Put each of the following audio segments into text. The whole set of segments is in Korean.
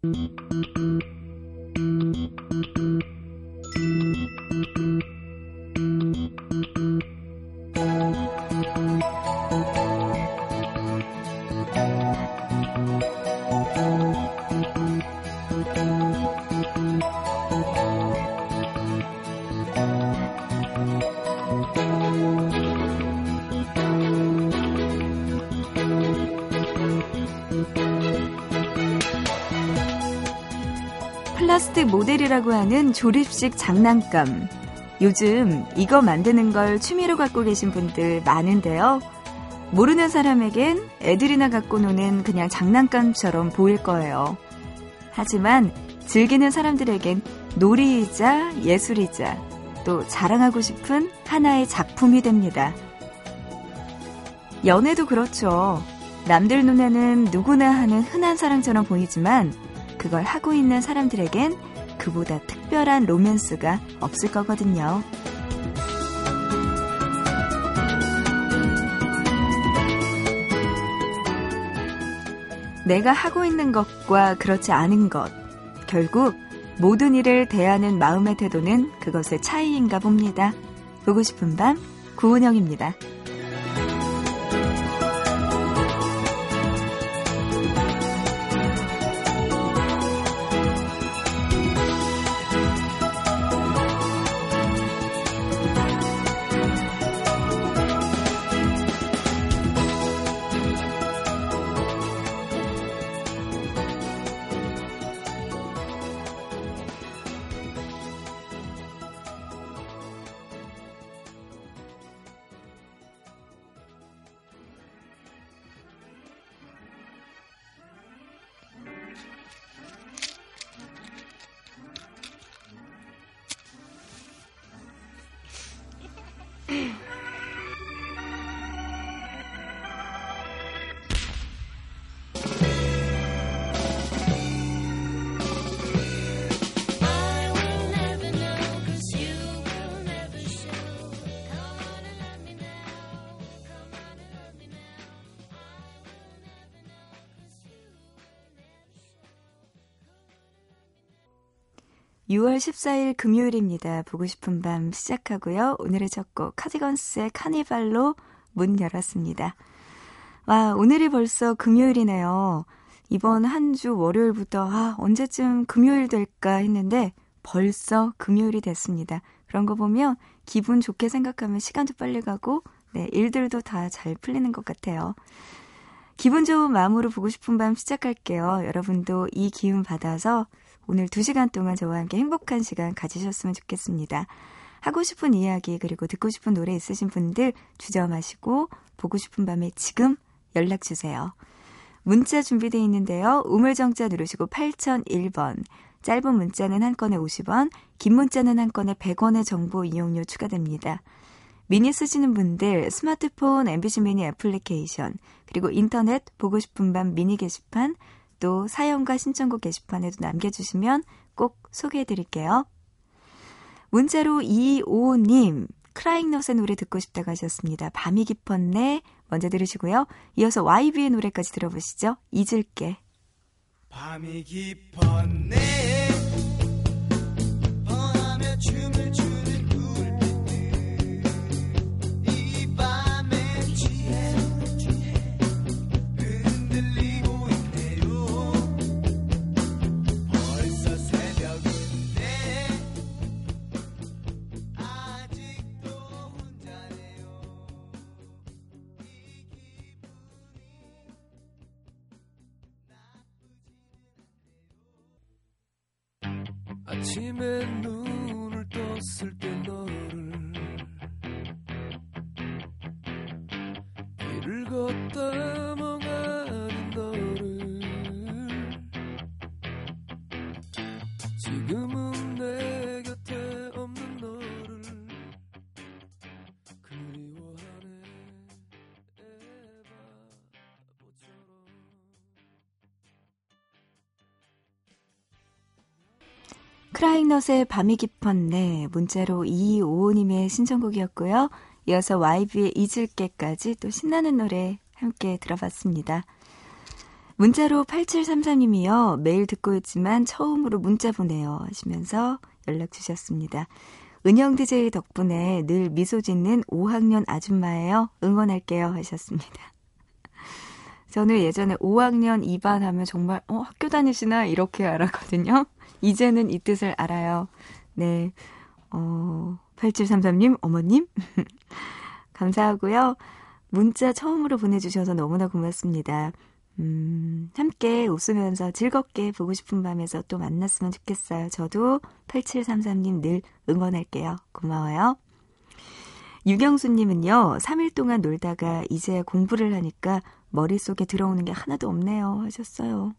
플라 모델이라고 하는 조립식 장난감. 요즘 이거 만드는 걸 취미로 갖고 계신 분들 많은데요. 모르는 사람에겐 애들이나 갖고 노는 그냥 장난감처럼 보일 거예요. 하지만 즐기는 사람들에겐 놀이이자 예술이자 또 자랑하고 싶은 하나의 작품이 됩니다. 연애도 그렇죠. 남들 눈에는 누구나 하는 흔한 사랑처럼 보이지만 그걸 하고 있는 사람들에겐 그보다 특별한 로맨스가 없을 거거든요. 내가 하고 있는 것과 그렇지 않은 것. 결국 모든 일을 대하는 마음의 태도는 그것의 차이인가 봅니다. 보고 싶은 밤, 구은영입니다. 6월 14일 금요일입니다. 보고 싶은 밤 시작하고요. 오늘의 첫 곡 카디건스의 카니발로 문 열었습니다. 와, 오늘이 벌써 금요일이네요. 이번 한 주 월요일부터 아, 언제쯤 금요일 될까 했는데 벌써 금요일이 됐습니다. 그런 거 보면 기분 좋게 생각하면 시간도 빨리 가고 네, 일들도 다 잘 풀리는 것 같아요. 기분 좋은 마음으로 보고 싶은 밤 시작할게요. 여러분도 이 기운 받아서 오늘 2시간 동안 저와 함께 행복한 시간 가지셨으면 좋겠습니다. 하고 싶은 이야기 그리고 듣고 싶은 노래 있으신 분들 주저 마시고 보고 싶은 밤에 지금 연락 주세요. 문자 준비되어 있는데요. 우물정자 누르시고 8001번. 짧은 문자는 한 건에 50원, 긴 문자는 한 건에 100원의 정보 이용료 추가됩니다. 미니 쓰시는 분들 스마트폰 MBC 미니 애플리케이션 그리고 인터넷 보고 싶은 밤 미니 게시판 또 사연과 신청곡 게시판에도 남겨주시면 꼭 소개해드릴게요. 문자로 255님, 크라잉넛의 노래 듣고 싶다고 하셨습니다. 밤이 깊었네. 먼저 들으시고요. 이어서 YB의 노래까지 들어보시죠. 잊을게. 밤이 깊었네. 아침에 눈을 떴을 때 너 크라잉넛의 밤이 깊었네 문자로 2255님의 신청곡이었고요. 이어서 YB의 잊을게까지 또 신나는 노래 함께 들어봤습니다. 문자로 8733님이요. 매일 듣고 있지만 처음으로 문자 보내요. 하시면서 연락 주셨습니다. 은영 DJ 덕분에 늘 미소 짓는 5학년 아줌마예요. 응원할게요. 하셨습니다. 저는 예전에 5학년 2반 하면 정말, 어, 학교 다니시나? 이렇게 알았거든요. 이제는 이 뜻을 알아요. 네. 어, 8733님, 어머님. 감사하고요. 문자 처음으로 보내주셔서 너무나 고맙습니다. 음, 함께 웃으면서 즐겁게 보고 싶은 밤에서 또 만났으면 좋겠어요. 저도 8733님 늘 응원할게요. 고마워요. 유경수님은요, 3일 동안 놀다가 이제 공부를 하니까 머릿속에 들어오는 게 하나도 없네요. 하셨어요.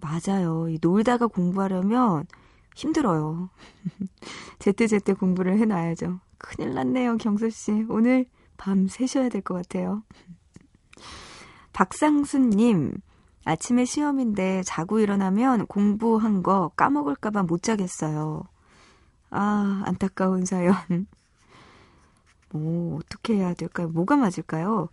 맞아요. 이 놀다가 공부하려면 힘들어요. 제때제때 공부를 해놔야죠. 큰일 났네요, 경수씨. 오늘 밤 새셔야 될 것 같아요. 박상수님, 아침에 시험인데 자고 일어나면 공부한 거 까먹을까봐 못 자겠어요. 아, 안타까운 사연. 뭐, 어떻게 해야 될까요? 뭐가 맞을까요?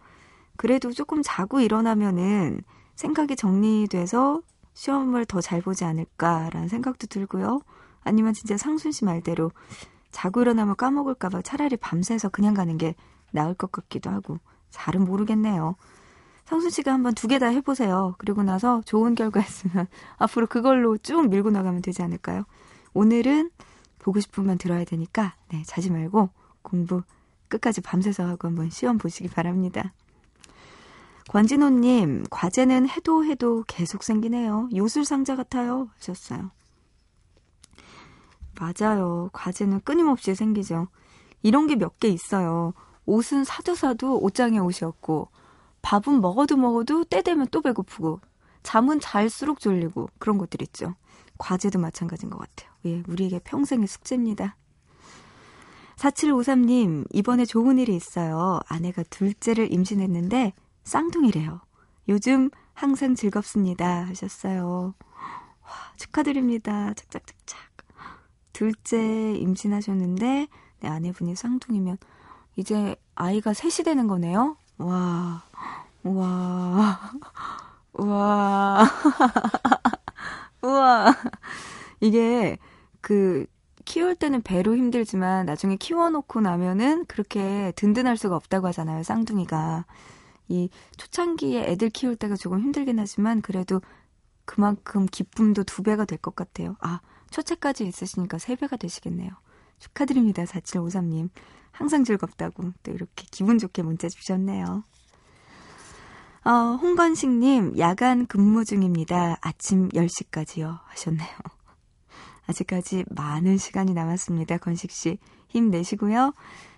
그래도 조금 자고 일어나면은 생각이 정리돼서 시험을 더 잘 보지 않을까라는 생각도 들고요. 아니면 진짜 상순 씨 말대로 자고 일어나면 까먹을까봐 차라리 밤새서 그냥 가는 게 나을 것 같기도 하고 잘은 모르겠네요. 상순 씨가 한번 두 개 다 해보세요. 그리고 나서 좋은 결과 있으면 앞으로 그걸로 쭉 밀고 나가면 되지 않을까요? 오늘은 보고 싶으면 들어야 되니까 네 자지 말고 공부 끝까지 밤새서 하고 한번 시험 보시기 바랍니다. 권진호님, 과제는 해도 해도 계속 생기네요. 요술상자 같아요. 하셨어요. 맞아요. 과제는 끊임없이 생기죠. 이런 게 몇 개 있어요. 옷은 사도 사도 옷장에 옷이었고, 밥은 먹어도 먹어도 때 되면 또 배고프고, 잠은 잘수록 졸리고, 그런 것들 있죠. 과제도 마찬가지인 것 같아요. 예, 우리에게 평생의 숙제입니다. 4753님, 이번에 좋은 일이 있어요. 아내가 둘째를 임신했는데, 쌍둥이래요. 요즘 항상 즐겁습니다. 하셨어요. 와, 축하드립니다. 착착착착. 둘째 임신하셨는데, 네, 아내분이 쌍둥이면, 이제 아이가 셋이 되는 거네요? 와, 와, 와, 우와. 이게, 그, 키울 때는 배로 힘들지만 나중에 키워놓고 나면은 그렇게 든든할 수가 없다고 하잖아요, 쌍둥이가. 이 초창기에 애들 키울 때가 조금 힘들긴 하지만 그래도 그만큼 기쁨도 두 배가 될 것 같아요. 아, 첫째까지 있으시니까 세 배가 되시겠네요. 축하드립니다, 4753님. 항상 즐겁다고 또 이렇게 기분 좋게 문자 주셨네요. 어, 홍건식님, 야간 근무 중입니다. 아침 10시까지요. 하셨네요. 아직까지 많은 시간이 남았습니다. 건식 씨. 힘내시고요.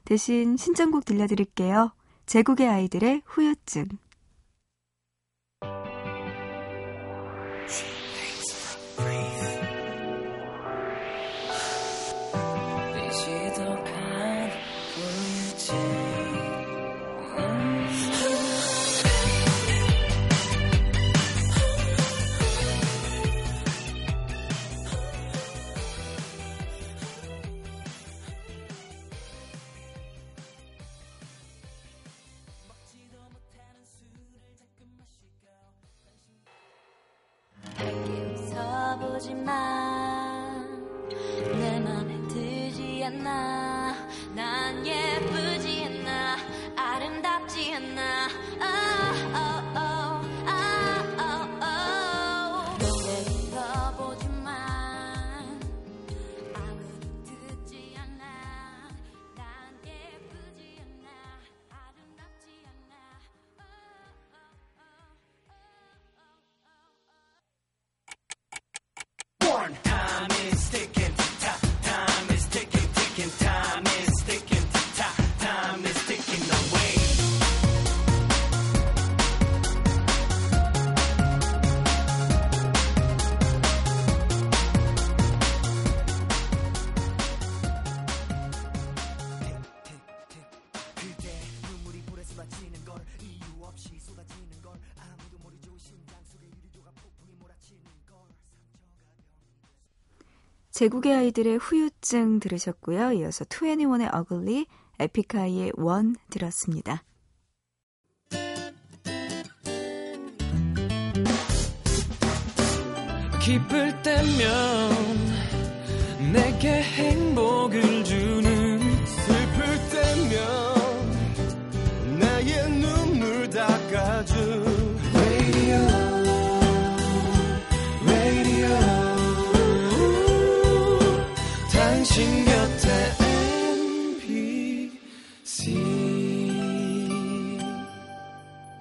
대신 신청곡 들려드릴게요. 제국의 아이들의 후유증. 제국의 아이들의 후유증 들으셨고요. 이어서 투애니원의 어글리, 에픽하이의 원 들었습니다. 기쁠 때면 내게 행복을 주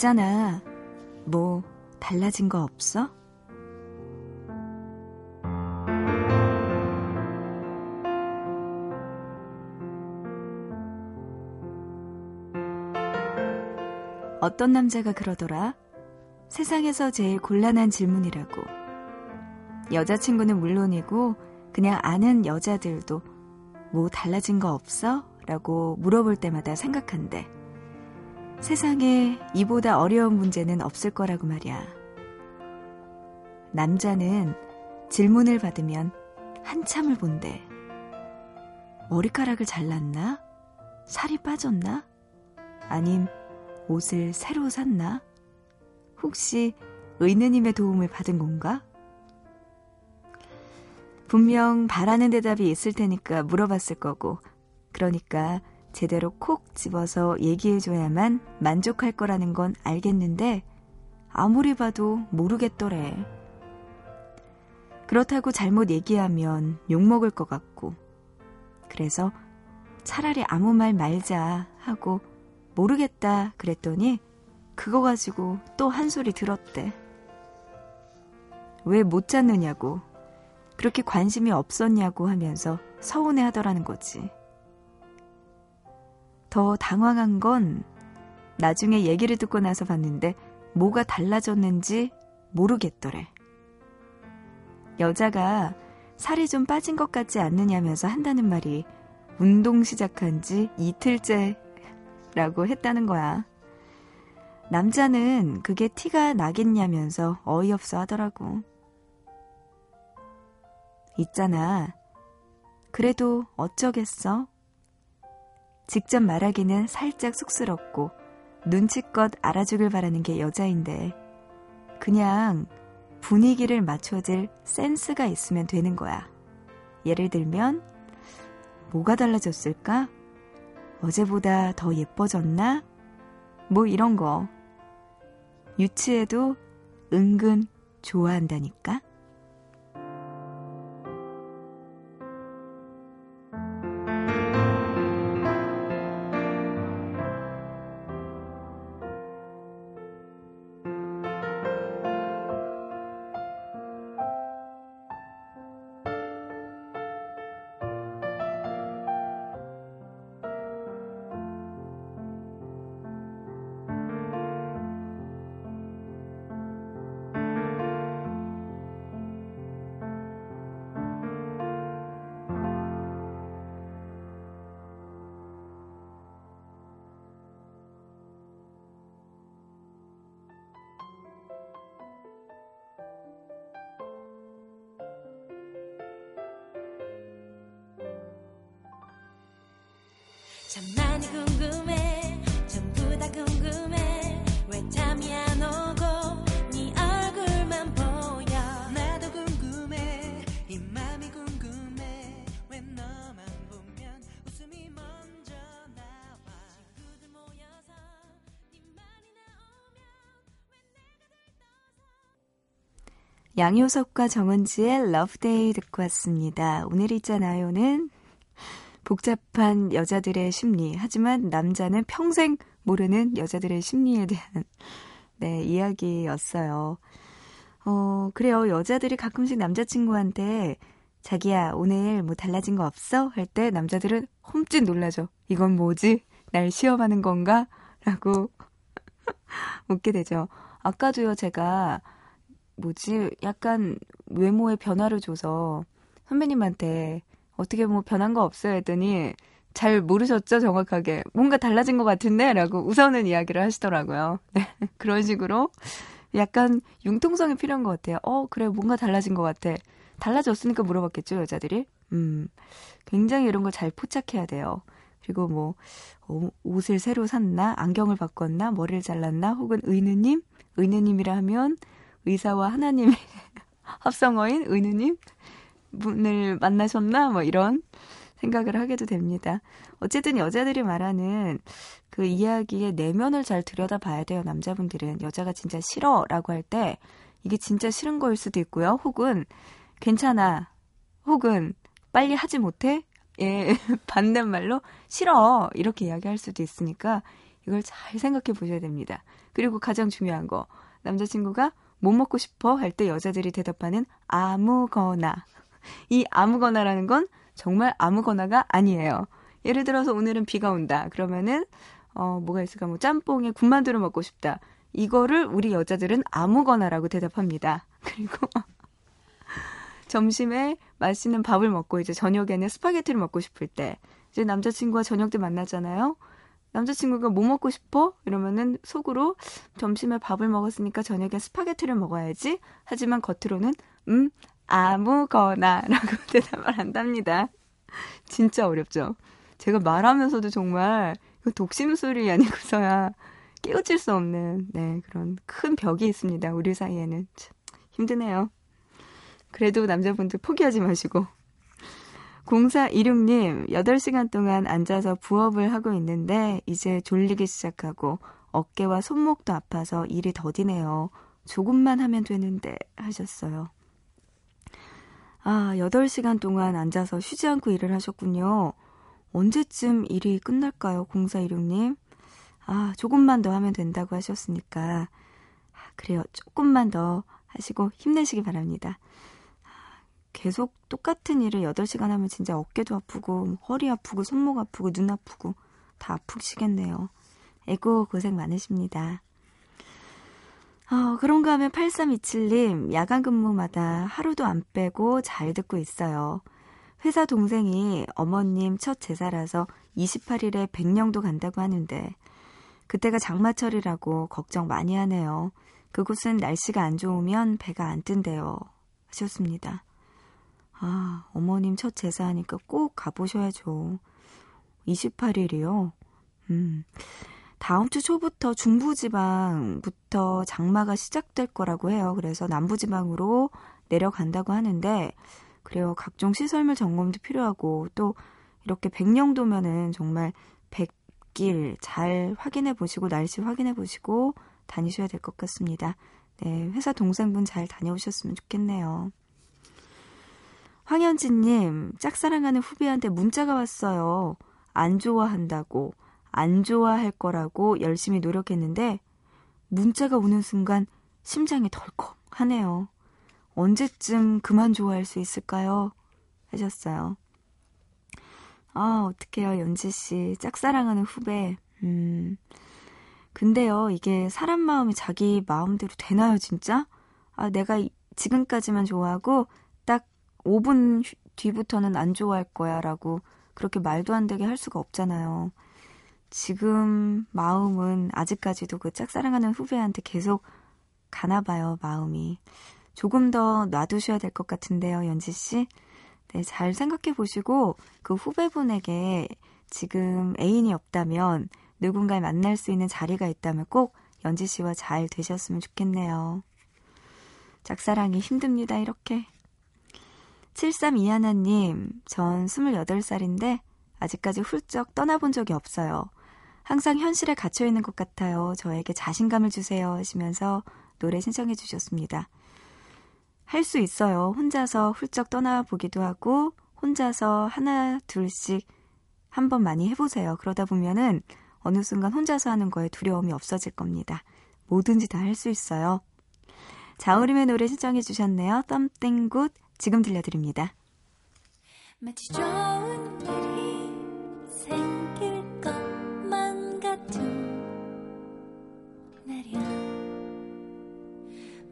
있잖아. 뭐, 달라진 거 없어? 어떤 남자가 그러더라. 세상에서 제일 곤란한 질문이라고. 여자친구는 물론이고, 그냥 아는 여자들도 뭐 달라진 거 없어? 라고 물어볼 때마다 생각한대. 세상에 이보다 어려운 문제는 없을 거라고 말이야. 남자는 질문을 받으면 한참을 본대. 머리카락을 잘랐나? 살이 빠졌나? 아님 옷을 새로 샀나? 혹시 의느님의 도움을 받은 건가? 분명 바라는 대답이 있을 테니까 물어봤을 거고, 그러니까 제대로 콕 집어서 얘기해줘야만 만족할 거라는 건 알겠는데, 아무리 봐도 모르겠더래. 그렇다고 잘못 얘기하면 욕먹을 것 같고, 그래서 차라리 아무 말 말자 하고 모르겠다 그랬더니 그거 가지고 또 한 소리 들었대. 왜 못 찾느냐고, 그렇게 관심이 없었냐고 하면서 서운해 하더라는 거지. 더 당황한 건 나중에 얘기를 듣고 나서 봤는데 뭐가 달라졌는지 모르겠더래. 여자가 살이 좀 빠진 것 같지 않느냐면서 한다는 말이 운동 시작한 지 이틀째라고 했다는 거야. 남자는 그게 티가 나겠냐면서 어이없어 하더라고. 있잖아. 그래도 어쩌겠어? 직접 말하기는 살짝 쑥스럽고 눈치껏 알아주길 바라는 게 여자인데 그냥 분위기를 맞춰줄 센스가 있으면 되는 거야. 예를 들면 뭐가 달라졌을까? 어제보다 더 예뻐졌나? 뭐 이런 거. 유치해도 은근 좋아한다니까? 양요섭과 정은지의 Love Day 듣고 왔습니다. 오늘 있잖아요는 복잡한 여자들의 심리, 하지만 남자는 평생 모르는 여자들의 심리에 대한 네, 이야기였어요. 어, 그래요. 여자들이 가끔씩 남자친구한테 자기야, 오늘 뭐 달라진 거 없어? 할 때 남자들은 흠칫 놀라죠. 이건 뭐지? 날 시험하는 건가? 라고 묻게 되죠. 아까도요, 제가 뭐지? 약간 외모에 변화를 줘서 선배님한테 어떻게 뭐 변한 거 없어요? 했더니 잘 모르셨죠? 정확하게. 뭔가 달라진 것 같은데? 라고 웃어는 이야기를 하시더라고요. 네. 그런 식으로 약간 융통성이 필요한 것 같아요. 어, 그래, 뭔가 달라진 것 같아. 달라졌으니까 물어봤겠죠, 여자들이? 음, 굉장히 이런 걸 잘 포착해야 돼요. 그리고 뭐, 어, 옷을 새로 샀나? 안경을 바꿨나? 머리를 잘랐나? 혹은 의느님? 의느님이라 하면 의사와 하나님의 합성어인 의느님? 분을 만나셨나? 뭐 이런 생각을 하게도 됩니다. 어쨌든 여자들이 말하는 그 이야기의 내면을 잘 들여다봐야 돼요. 남자분들은 여자가 진짜 싫어라고 할 때 이게 진짜 싫은 거일 수도 있고요. 혹은 괜찮아. 혹은 빨리 하지 못해. 예, 반대말로 싫어. 이렇게 이야기할 수도 있으니까 이걸 잘 생각해 보셔야 됩니다. 그리고 가장 중요한 거. 남자친구가 뭐 먹고 싶어 할 때 여자들이 대답하는 아무거나. 이 아무거나라는 건 정말 아무거나가 아니에요. 예를 들어서 오늘은 비가 온다. 그러면은 어 뭐가 있을까? 뭐 짬뽕에 군만두를 먹고 싶다. 이거를 우리 여자들은 아무거나라고 대답합니다. 그리고 점심에 맛있는 밥을 먹고 이제 저녁에는 스파게티를 먹고 싶을 때 이제 남자친구와 저녁 때 만나잖아요. 남자친구가 뭐 먹고 싶어? 이러면은 속으로 점심에 밥을 먹었으니까 저녁에 스파게티를 먹어야지. 하지만 겉으로는 음 아무거나라고 대답을 한답니다. 진짜 어렵죠. 제가 말하면서도 정말 독심술이 아니고서야 깨우칠 수 없는 네 그런 큰 벽이 있습니다. 우리 사이에는 참 힘드네요. 그래도 남자분들 포기하지 마시고 0426님 8시간 동안 앉아서 부업을 하고 있는데 이제 졸리기 시작하고 어깨와 손목도 아파서 일이 더디네요. 조금만 하면 되는데 하셨어요. 아, 8시간 동안 앉아서 쉬지 않고 일을 하셨군요. 언제쯤 일이 끝날까요, 0416님? 아, 조금만 더 하면 된다고 하셨으니까. 아, 그래요. 조금만 더 하시고 힘내시기 바랍니다. 아, 계속 똑같은 일을 8시간 하면 진짜 어깨도 아프고, 허리 아프고, 손목 아프고, 눈 아프고, 다 아프시겠네요. 에고, 고생 많으십니다. 어, 그런가 하면 8327님, 야간 근무마다 하루도 안 빼고 잘 듣고 있어요. 회사 동생이 어머님 첫 제사라서 28일에 백령도 간다고 하는데, 그때가 장마철이라고 걱정 많이 하네요. 그곳은 날씨가 안 좋으면 배가 안 뜬대요. 하셨습니다. 아, 어머님 첫 제사하니까 꼭 가보셔야죠. 28일이요? 음. 다음 주 초부터 중부지방부터 장마가 시작될 거라고 해요. 그래서 남부지방으로 내려간다고 하는데, 그래요. 각종 시설물 점검도 필요하고, 또 이렇게 백령도면은 정말 백길 잘 확인해 보시고, 날씨 확인해 보시고, 다니셔야 될 것 같습니다. 네, 회사 동생분 잘 다녀오셨으면 좋겠네요. 황현진님, 짝사랑하는 후배한테 문자가 왔어요. 안 좋아한다고, 안 좋아할 거라고 열심히 노력했는데, 문자가 오는 순간 심장이 덜컥 하네요. 언제쯤 그만 좋아할 수 있을까요? 하셨어요. 아, 어떡해요, 연지씨. 짝사랑하는 후배. 음. 근데요, 이게 사람 마음이 자기 마음대로 되나요, 진짜? 아, 내가 지금까지만 좋아하고, 딱 5분 뒤부터는 안 좋아할 거야, 라고 그렇게 말도 안 되게 할 수가 없잖아요. 지금 마음은 아직까지도 그 짝사랑하는 후배한테 계속 가나 봐요, 마음이. 조금 더 놔두셔야 될 것 같은데요, 연지 씨. 네, 잘 생각해 보시고 그 후배분에게 지금 애인이 없다면 누군가를 만날 수 있는 자리가 있다면 꼭 연지 씨와 잘 되셨으면 좋겠네요. 짝사랑이 힘듭니다, 이렇게. 7321님, 전 28살인데 아직까지 훌쩍 떠나본 적이 없어요. 항상 현실에 갇혀 있는 것 같아요. 저에게 자신감을 주세요 하시면서 노래 신청해 주셨습니다. 할 수 있어요. 혼자서 훌쩍 떠나보기도 하고, 혼자서 하나, 둘씩 한번 많이 해보세요. 그러다 보면은 어느 순간 혼자서 하는 거에 두려움이 없어질 겁니다. 뭐든지 다 할 수 있어요. 자우림의 노래 신청해 주셨네요. Something Good 지금 들려드립니다. 마치 좋은 일이 생길 것만 같은 날이야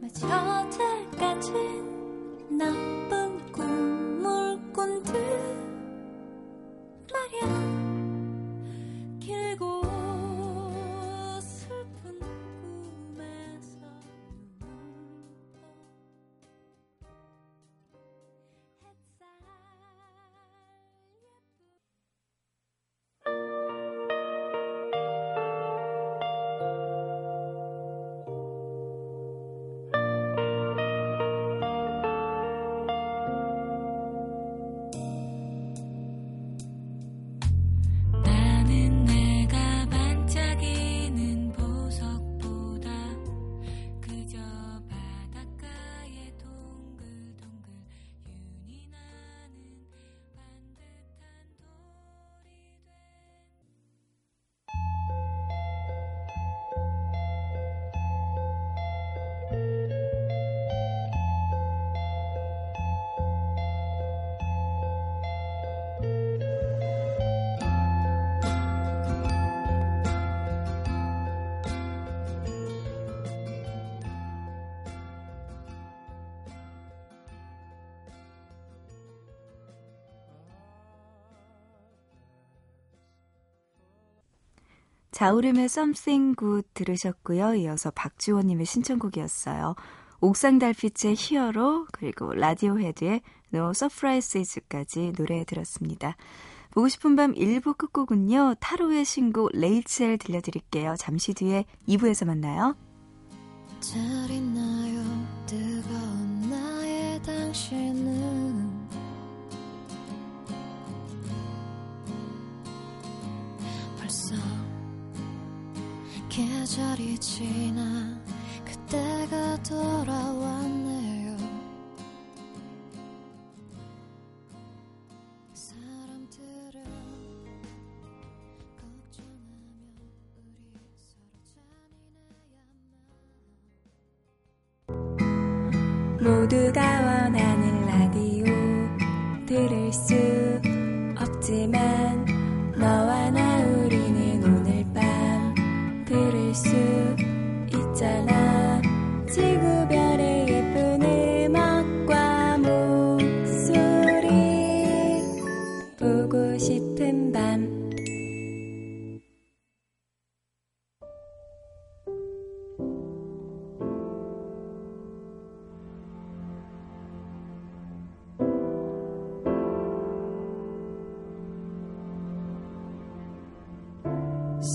마치 어제까진 나 자우림의 Something Good 들으셨고요. 이어서 박지원님의 신청곡이었어요. 옥상 달빛의 히어로 그리고 라디오 헤드의 No Surprises까지 노래 들었습니다. 보고 싶은 밤 1부 끝곡은요. 타로의 신곡 레이첼 들려드릴게요. 잠시 뒤에 2부에서 만나요. 잘 있나요 뜨거운 나의 당신은 계절이 지나 그때가 돌아왔네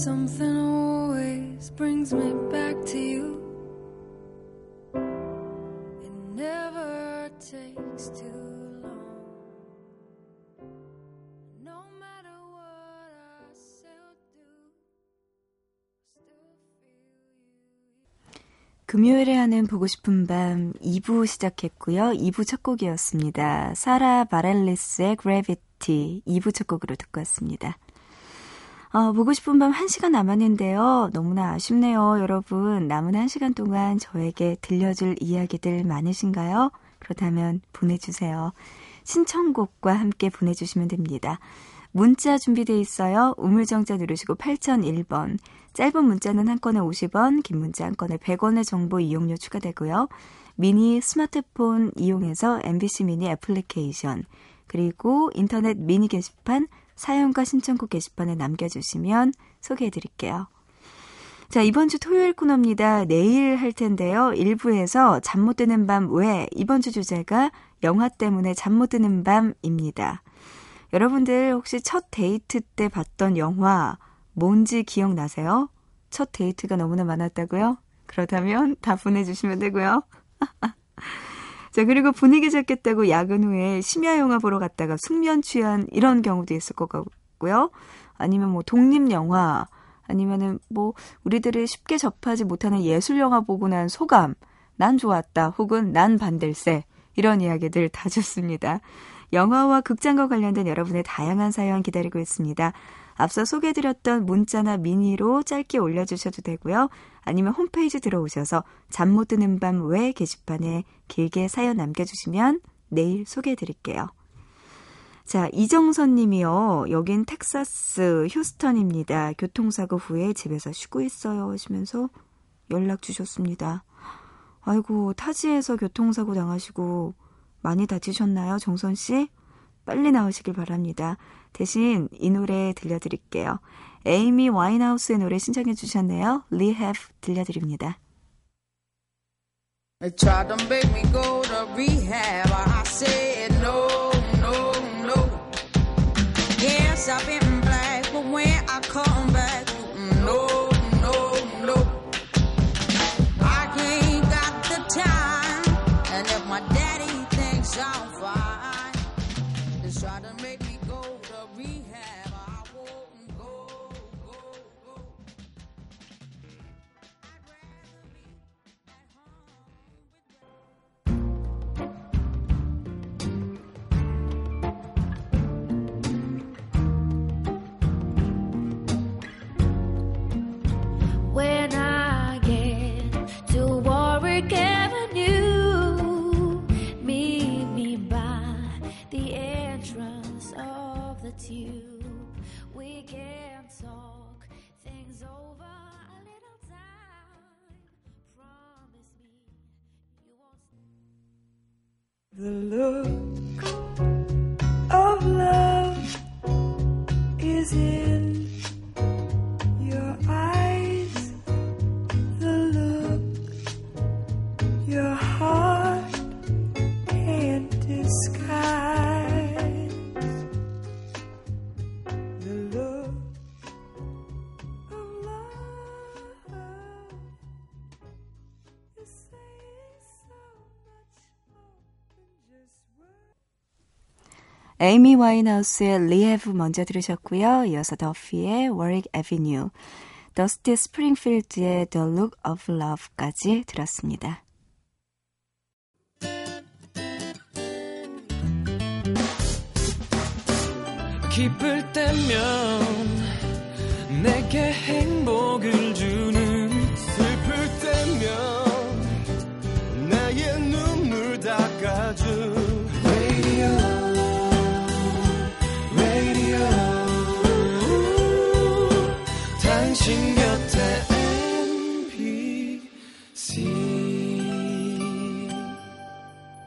Something always brings me back to you. It never takes too long. No matter what I still do, still feel you. 금요일에 하는 보고 싶은 밤 2부 시작했고요. 2부 첫 곡이었습니다. 사라 바렐리스의 Gravity 2부 첫 곡으로 듣고 왔습니다. 어, 보고 싶은 밤 1시간 남았는데요. 너무나 아쉽네요, 여러분. 남은 1시간 동안 저에게 들려줄 이야기들 많으신가요? 그렇다면 보내주세요. 신청곡과 함께 보내주시면 됩니다. 문자 준비돼 있어요. 우물정자 누르시고 8001번. 짧은 문자는 한 건에 50원, 긴 문자 한 건에 100원의 정보 이용료 추가되고요. 미니 스마트폰 이용해서 MBC 미니 애플리케이션, 그리고 인터넷 미니 게시판, 사연과 신청곡 게시판에 남겨주시면 소개해드릴게요. 자, 이번 주 토요일 코너입니다. 내일 할 텐데요. 1부에서 잠 못 드는 밤 왜? 이번 주 주제가 영화 때문에 잠 못 드는 밤입니다. 여러분들 혹시 첫 데이트 때 봤던 영화 뭔지 기억나세요? 첫 데이트가 너무나 많았다고요? 그렇다면 다 보내주시면 되고요. 자, 그리고 분위기 잡겠다고 야근 후에 심야 영화 보러 갔다가 숙면 취한 이런 경우도 있을 것 같고요. 아니면 뭐 독립 영화, 아니면은 뭐 우리들이 쉽게 접하지 못하는 예술 영화 보고 난 소감, 난 좋았다, 혹은 난 반댈세 이런 이야기들 다 좋습니다. 영화와 극장과 관련된 여러분의 다양한 사연 기다리고 있습니다. 앞서 소개해드렸던 문자나 미니로 짧게 올려주셔도 되고요. 아니면 홈페이지 들어오셔서 잠 못 드는 밤 외 게시판에 길게 사연 남겨주시면 내일 소개해드릴게요. 자, 이정선 님이요. 여긴 텍사스 휴스턴입니다. 교통사고 후에 집에서 쉬고 있어요. 하시면서 연락 주셨습니다. 아이고, 타지에서 교통사고 당하시고 많이 다치셨나요, 정선 씨? 빨리 나오시길 바랍니다. 대신 이 노래 들려드릴게요. 에이미 와인하우스의 노래 신청해 주셨네요. 리헵 들려드립니다. I've been 에이미 와인하우스의 Rehab 먼저 들으셨고요. 이어서 더피의 Warwick Avenue, 더스티 스프링필드의 The Look of Love까지 들었습니다. 기쁠 때면 내게 행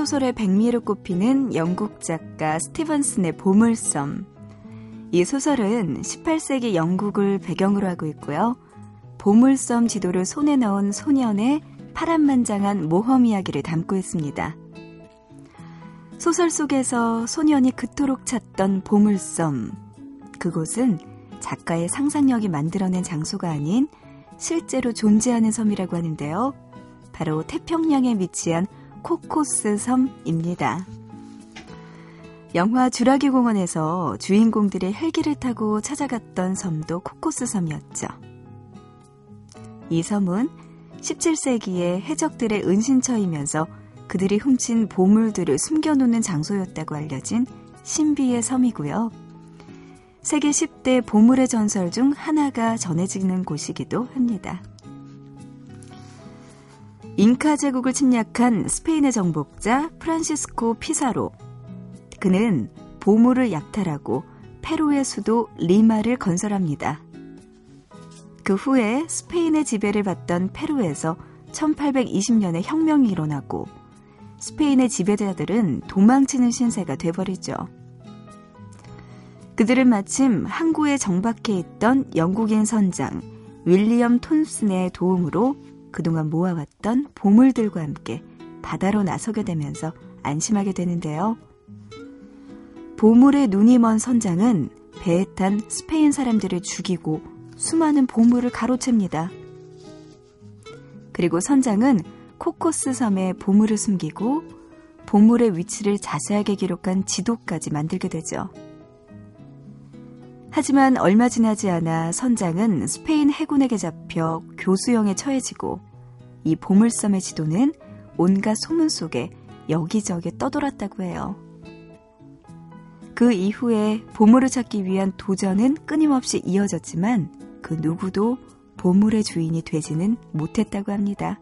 소설의 백미를 꼽히는 영국 작가 스티븐슨의 보물섬. 이 소설은 18세기 영국을 배경으로 하고 있고요. 보물섬 지도를 손에 넣은 소년의 파란만장한 모험 이야기를 담고 있습니다. 소설 속에서 소년이 그토록 찾던 보물섬. 그곳은 작가의 상상력이 만들어낸 장소가 아닌 실제로 존재하는 섬이라고 하는데요. 바로 태평양에 위치한 코코스 섬입니다. 영화 주라기 공원에서 주인공들이 헬기를 타고 찾아갔던 섬도 코코스 섬이었죠. 이 섬은 17세기에 해적들의 은신처이면서 그들이 훔친 보물들을 숨겨놓는 장소였다고 알려진 신비의 섬이고요. 세계 10대 보물의 전설 중 하나가 전해지는 곳이기도 합니다. 잉카 제국을 침략한 스페인의 정복자 프란시스코 피사로. 그는 보물을 약탈하고 페루의 수도 리마를 건설합니다. 그 후에 스페인의 지배를 받던 페루에서 1820년에 혁명이 일어나고 스페인의 지배자들은 도망치는 신세가 돼버리죠. 그들은 마침 항구에 정박해 있던 영국인 선장 윌리엄 톤슨의 도움으로 그동안 모아왔던 보물들과 함께 바다로 나서게 되면서 안심하게 되는데요. 보물에 눈이 먼 선장은 배에 탄 스페인 사람들을 죽이고 수많은 보물을 가로챕니다. 그리고 선장은 코코스 섬에 보물을 숨기고 보물의 위치를 자세하게 기록한 지도까지 만들게 되죠. 하지만 얼마 지나지 않아 선장은 스페인 해군에게 잡혀 교수형에 처해지고 이 보물섬의 지도는 온갖 소문 속에 여기저기 떠돌았다고 해요. 그 이후에 보물을 찾기 위한 도전은 끊임없이 이어졌지만 그 누구도 보물의 주인이 되지는 못했다고 합니다.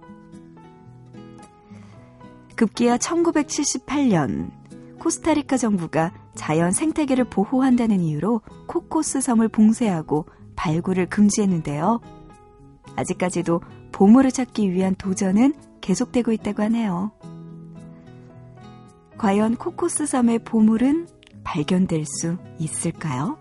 급기야 1978년 코스타리카 정부가 자연 생태계를 보호한다는 이유로 코코스 섬을 봉쇄하고 발굴을 금지했는데요. 아직까지도 보물을 찾기 위한 도전은 계속되고 있다고 하네요. 과연 코코스 섬의 보물은 발견될 수 있을까요?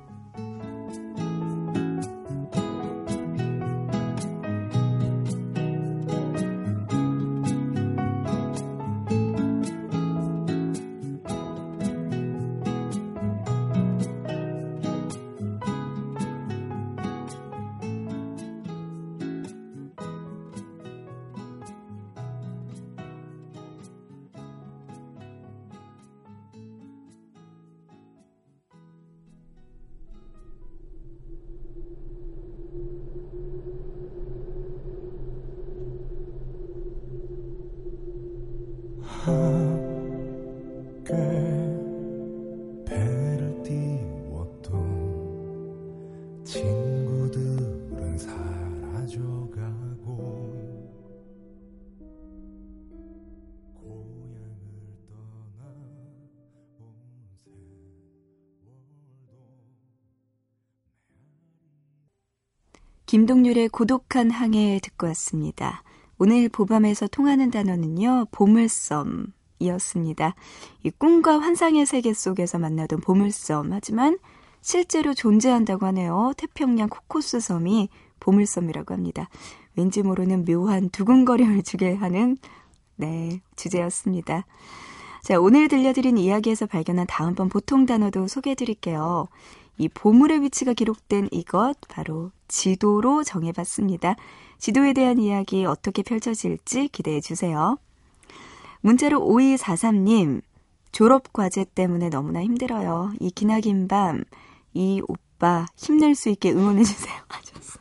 김동률의 고독한 항해 듣고 왔습니다. 오늘 보밤에서 통하는 단어는요, 보물섬이었습니다. 이 꿈과 환상의 세계 속에서 만나던 보물섬. 하지만 실제로 존재한다고 하네요. 태평양 코코스 섬이 보물섬이라고 합니다. 왠지 모르는 묘한 두근거림을 주게 하는, 네, 주제였습니다. 자, 오늘 들려드린 이야기에서 발견한 다음번 보통 단어도 소개해 드릴게요. 이 보물의 위치가 기록된 이것, 바로 지도로 정해봤습니다. 지도에 대한 이야기 어떻게 펼쳐질지 기대해 주세요. 문자로 5243님, 졸업과제 때문에 너무나 힘들어요. 이 기나긴 밤, 이 오빠 힘낼 수 있게 응원해 주세요. 하셨어.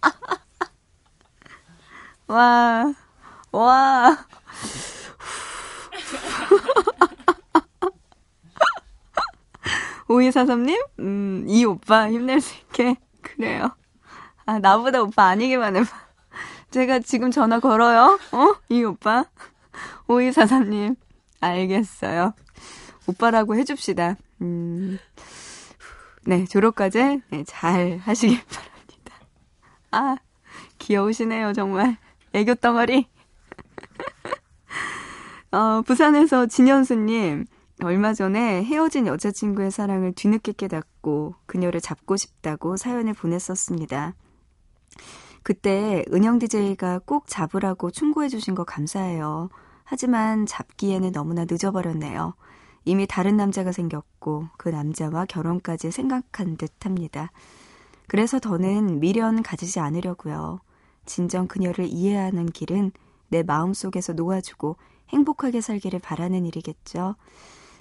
와, 와. 5243님, 음, 이 오빠 힘낼 수 있게. 그래요. 아, 나보다 오빠 아니기만 해봐. 제가 지금 전화 걸어요? 어? 이 오빠? 5243님, 알겠어요. 오빠라고 해줍시다. 음, 네, 졸업까지 네, 잘 하시길 바랍니다. 아, 귀여우시네요, 정말. 애교 덩어리. 어, 부산에서 진현수님, 얼마 전에 헤어진 여자친구의 사랑을 뒤늦게 깨닫고 그녀를 잡고 싶다고 사연을 보냈었습니다. 그때 은영 DJ가 꼭 잡으라고 충고해주신 거 감사해요. 하지만 잡기에는 너무나 늦어버렸네요. 이미 다른 남자가 생겼고 그 남자와 결혼까지 생각한 듯 합니다. 그래서 더는 미련 가지지 않으려고요. 진정 그녀를 이해하는 길은 내 마음속에서 놓아주고 행복하게 살기를 바라는 일이겠죠.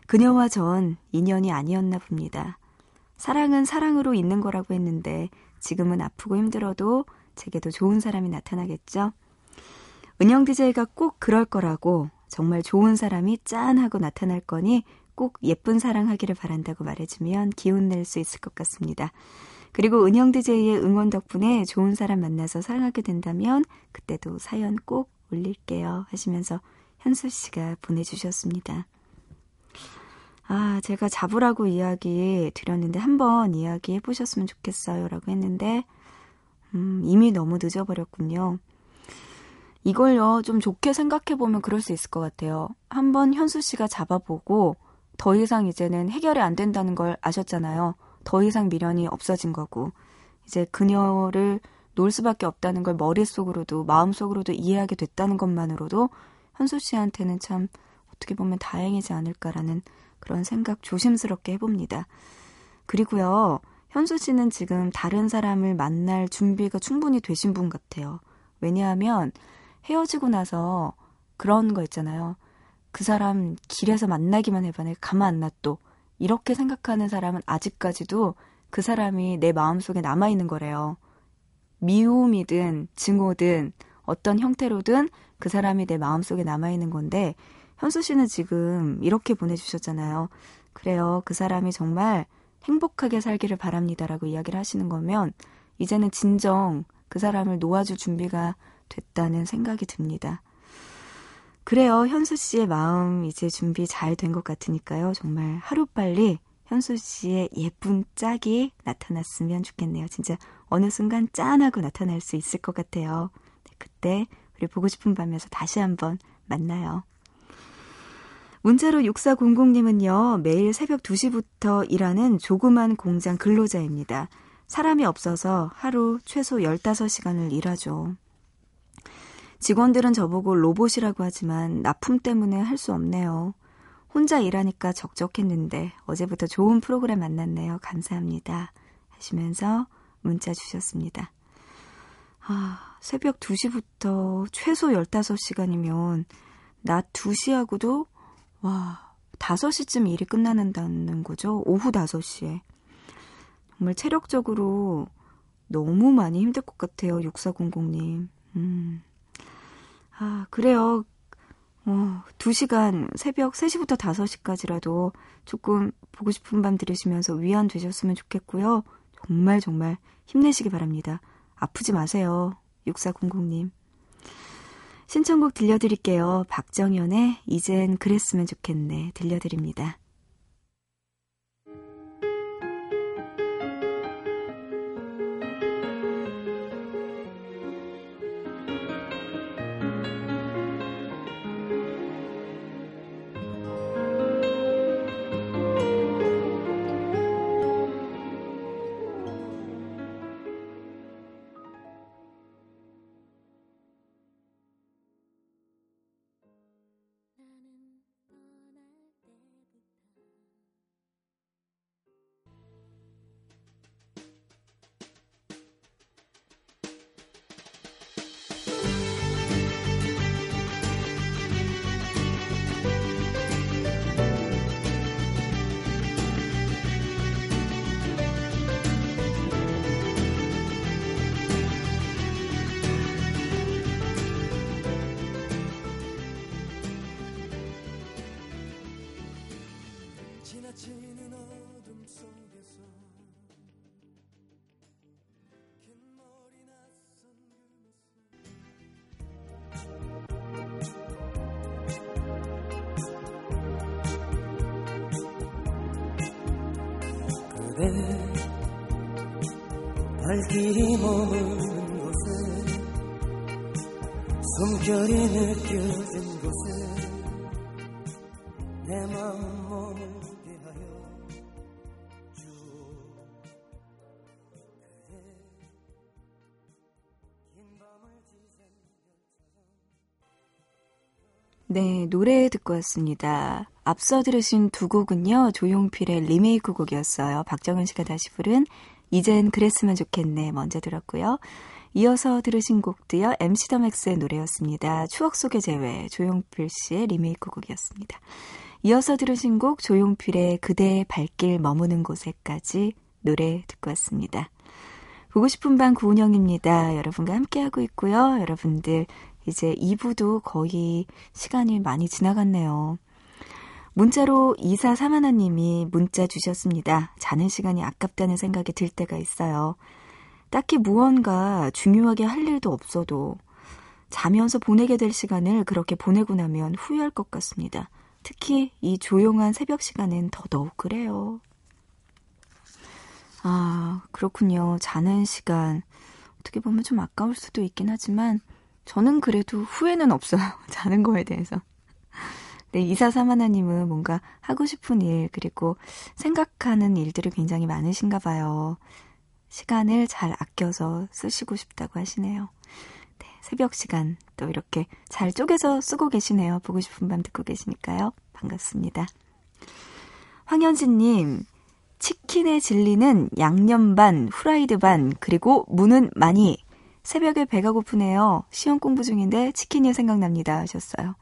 그녀와 전 인연이 아니었나 봅니다. 사랑은 사랑으로 있는 거라고 했는데 지금은 아프고 힘들어도 제게도 좋은 사람이 나타나겠죠. 은영 DJ가 꼭 그럴 거라고 정말 좋은 사람이 짠 하고 나타날 거니 꼭 예쁜 사랑하기를 바란다고 말해주면 기운 낼 수 있을 것 같습니다. 그리고 은영 DJ의 응원 덕분에 좋은 사람 만나서 사랑하게 된다면 그때도 사연 꼭 올릴게요 하시면서 현수 씨가 보내주셨습니다. 아, 제가 잡으라고 이야기 드렸는데 한번 이야기 해 보셨으면 좋겠어요 라고 했는데 음, 이미 너무 늦어버렸군요. 이걸요, 좀 좋게 생각해 보면 그럴 수 있을 것 같아요. 한번 현수 씨가 잡아보고 더 이상 이제는 해결이 안 된다는 걸 아셨잖아요. 더 이상 미련이 없어진 거고. 이제 그녀를 놓을 수밖에 없다는 걸 머릿속으로도 마음속으로도 이해하게 됐다는 것만으로도 현수 씨한테는 참 어떻게 보면 다행이지 않을까라는 그런 생각 조심스럽게 해봅니다. 그리고요, 현수 씨는 지금 다른 사람을 만날 준비가 충분히 되신 분 같아요. 왜냐하면 헤어지고 나서 그런 거 있잖아요. 그 사람 길에서 만나기만 해봐. 내가 가만 안 놔둬. 이렇게 생각하는 사람은 아직까지도 그 사람이 내 마음속에 남아있는 거래요. 미움이든 증오든 어떤 형태로든 그 사람이 내 마음속에 남아있는 건데 현수 씨는 지금 이렇게 보내주셨잖아요. 그래요. 그 사람이 정말 행복하게 살기를 바랍니다라고 이야기를 하시는 거면 이제는 진정 그 사람을 놓아줄 준비가 됐다는 생각이 듭니다. 그래요. 현수 씨의 마음 이제 준비 잘 된 것 같으니까요. 정말 하루빨리 현수 씨의 예쁜 짝이 나타났으면 좋겠네요. 진짜 어느 순간 짠하고 나타날 수 있을 것 같아요. 네, 그때 우리 보고 싶은 밤에서 다시 한번 만나요. 문자로 6400님은요, 매일 새벽 2시부터 일하는 조그만 공장 근로자입니다. 사람이 없어서 하루 최소 15시간을 일하죠. 직원들은 저보고 로봇이라고 하지만 납품 때문에 할 수 없네요. 혼자 일하니까 적적했는데 어제부터 좋은 프로그램 만났네요. 감사합니다. 하시면서 문자 주셨습니다. 아, 새벽 2시부터 최소 15시간이면 낮 2시하고도 와, 5시쯤 일이 끝나는다는 거죠. 오후 5시에. 정말 체력적으로 너무 많이 힘들 것 같아요. 6400님. 음. 아, 그래요. 어, 2시간, 새벽 3시부터 5시까지라도 조금 보고 싶은 밤 들으시면서 위안 되셨으면 좋겠고요. 정말 정말 힘내시기 바랍니다. 아프지 마세요. 6400님. 신청곡 들려드릴게요. 박정현의 이젠 그랬으면 좋겠네. 들려드립니다. 길이 머무는 곳에 숨결이 느껴진 곳에 내 마음 머물게 하여 네, 노래 듣고 왔습니다. 앞서 들으신 두 곡은요, 조용필의 리메이크 곡이었어요. 박정은 씨가 다시 부른 이젠 그랬으면 좋겠네 먼저 들었고요. 이어서 들으신 곡도요, MC 더 맥스의 노래였습니다. 추억 속의 재회, 조용필 씨의 리메이크 곡이었습니다. 이어서 들으신 곡 조용필의 그대의 발길 머무는 곳에까지 노래 듣고 왔습니다. 보고 싶은 밤 구은영입니다. 여러분과 함께하고 있고요. 여러분들 이제 2부도 거의 시간이 많이 지나갔네요. 문자로 2431님이 문자 주셨습니다. 자는 시간이 아깝다는 생각이 들 때가 있어요. 딱히 무언가 중요하게 할 일도 없어도 자면서 보내게 될 시간을 그렇게 보내고 나면 후회할 것 같습니다. 특히 이 조용한 새벽 시간은 더더욱 그래요. 아, 그렇군요. 자는 시간. 어떻게 보면 좀 아까울 수도 있긴 하지만, 저는 그래도 후회는 없어요. 자는 거에 대해서. 네, 이사사마나님은 뭔가 하고 싶은 일, 그리고 생각하는 일들이 굉장히 많으신가 봐요. 시간을 잘 아껴서 쓰시고 싶다고 하시네요. 네, 새벽 시간 또 이렇게 잘 쪼개서 쓰고 계시네요. 보고 싶은 밤 듣고 계시니까요. 반갑습니다. 황현진님, 치킨의 진리는 양념 반, 후라이드 반, 그리고 무는 많이. 새벽에 배가 고프네요. 시험 공부 중인데 치킨이 생각납니다. 하셨어요.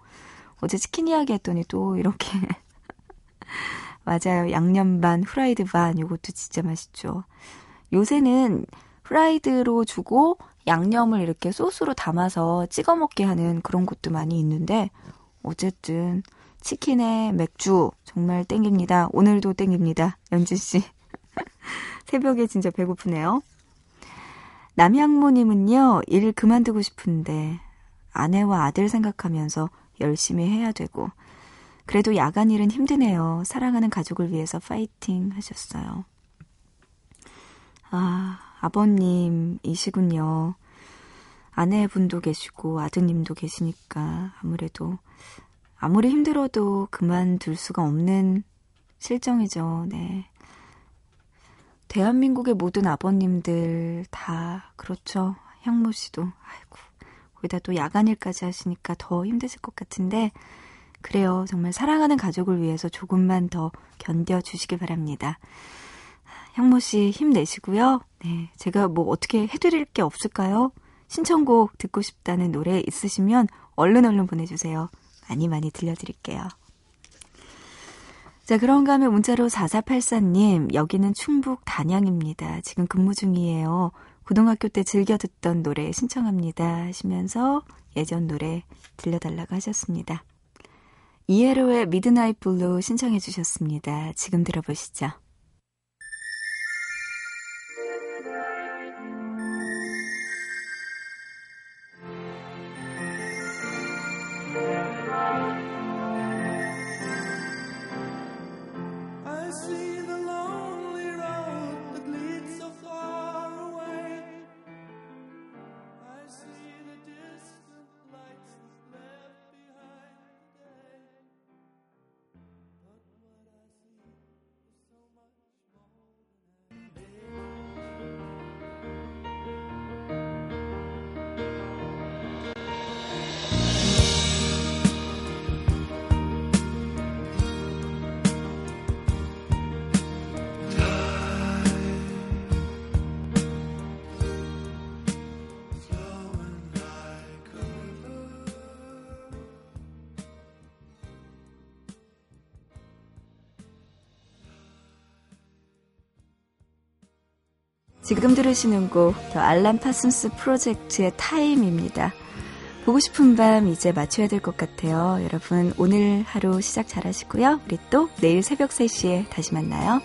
어제 치킨 이야기 했더니 또 이렇게. 맞아요. 양념 반, 후라이드 반, 요것도 진짜 맛있죠. 요새는 후라이드로 주고 양념을 이렇게 소스로 담아서 찍어 먹게 하는 그런 곳도 많이 있는데, 어쨌든 치킨에 맥주 정말 땡깁니다. 오늘도 땡깁니다. 연진 씨. 새벽에 진짜 배고프네요. 남양모님은요, 일 그만두고 싶은데, 아내와 아들 생각하면서 열심히 해야 되고, 그래도 야간 일은 힘드네요. 사랑하는 가족을 위해서 파이팅 하셨어요. 아, 아버님이시군요. 아내분도 계시고, 아드님도 계시니까, 아무래도, 아무리 힘들어도 그만둘 수가 없는 실정이죠. 네. 대한민국의 모든 아버님들 다 그렇죠. 향모 씨도 아이고 거기다 또 야간일까지 하시니까 더 힘드실 것 같은데 그래요. 정말 사랑하는 가족을 위해서 조금만 더 견뎌 주시기 바랍니다. 향모 씨 힘내시고요. 네, 제가 뭐 어떻게 해드릴 게 없을까요? 신청곡 듣고 싶다는 노래 있으시면 얼른 얼른 보내주세요. 많이 많이 들려드릴게요. 자, 그런가 하면 문자로 4484님, 여기는 충북 단양입니다. 지금 근무 중이에요. 고등학교 때 즐겨 듣던 노래 신청합니다. 하시면서 예전 노래 들려달라고 하셨습니다. ELO의 Midnight Blue 신청해 주셨습니다. 지금 들어보시죠. 지금 들으시는 곡, 더 알람 파슨스 프로젝트의 타임입니다. 보고 싶은 밤 이제 맞춰야 될 것 같아요. 여러분, 오늘 하루 시작 잘 하시고요. 우리 또 내일 새벽 3시에 다시 만나요.